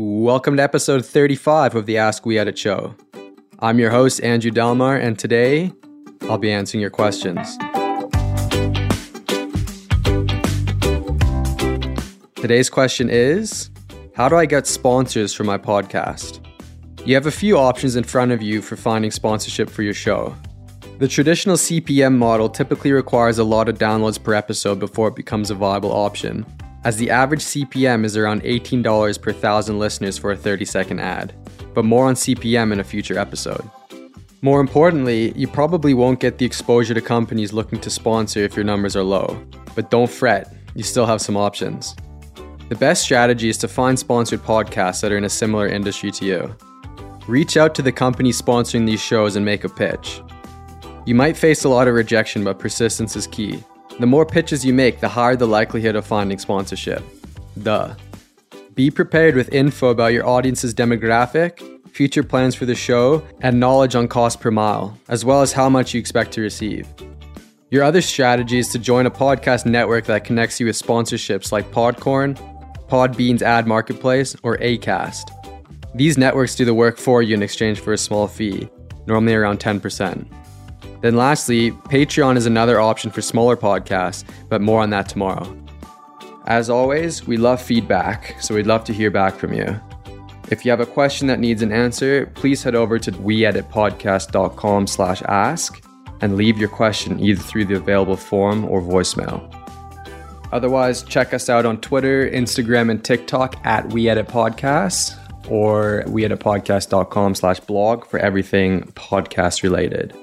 Welcome to episode 35 of the Ask We Edit show. I'm your host, Andrew Delmar, and today I'll be answering your questions. Today's question is How do I get sponsors for my podcast? You have a few options in front of you for finding sponsorship for your show. The traditional CPM model typically requires a lot of downloads per episode before it becomes a viable option as the average CPM is around $18 per thousand listeners for a 30 second ad, but more on CPM in a future episode. More importantly, you probably won't get the exposure to companies looking to sponsor if your numbers are low, but don't fret, you still have some options. The best strategy is to find sponsored podcasts that are in a similar industry to you. Reach out to the company sponsoring these shows and make a pitch. You might face a lot of rejection, but persistence is key. The more pitches you make, the higher the likelihood of finding sponsorship. Duh. Be prepared with info about your audience's demographic, future plans for the show, and knowledge on cost per mile, as well as how much you expect to receive. Your other strategy is to join a podcast network that connects you with sponsorships like Podcorn, Podbean's ad marketplace, or ACAST. These networks do the work for you in exchange for a small fee, normally around 10%. Then, lastly, Patreon is another option for smaller podcasts, but more on that tomorrow. As always, we love feedback, so we'd love to hear back from you. If you have a question that needs an answer, please head over to weeditpodcast.com slash ask and leave your question either through the available form or voicemail. Otherwise, check us out on Twitter, Instagram, and TikTok at weeditpodcast or weeditpodcast.com slash blog for everything podcast related.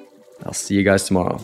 I'll see you guys tomorrow.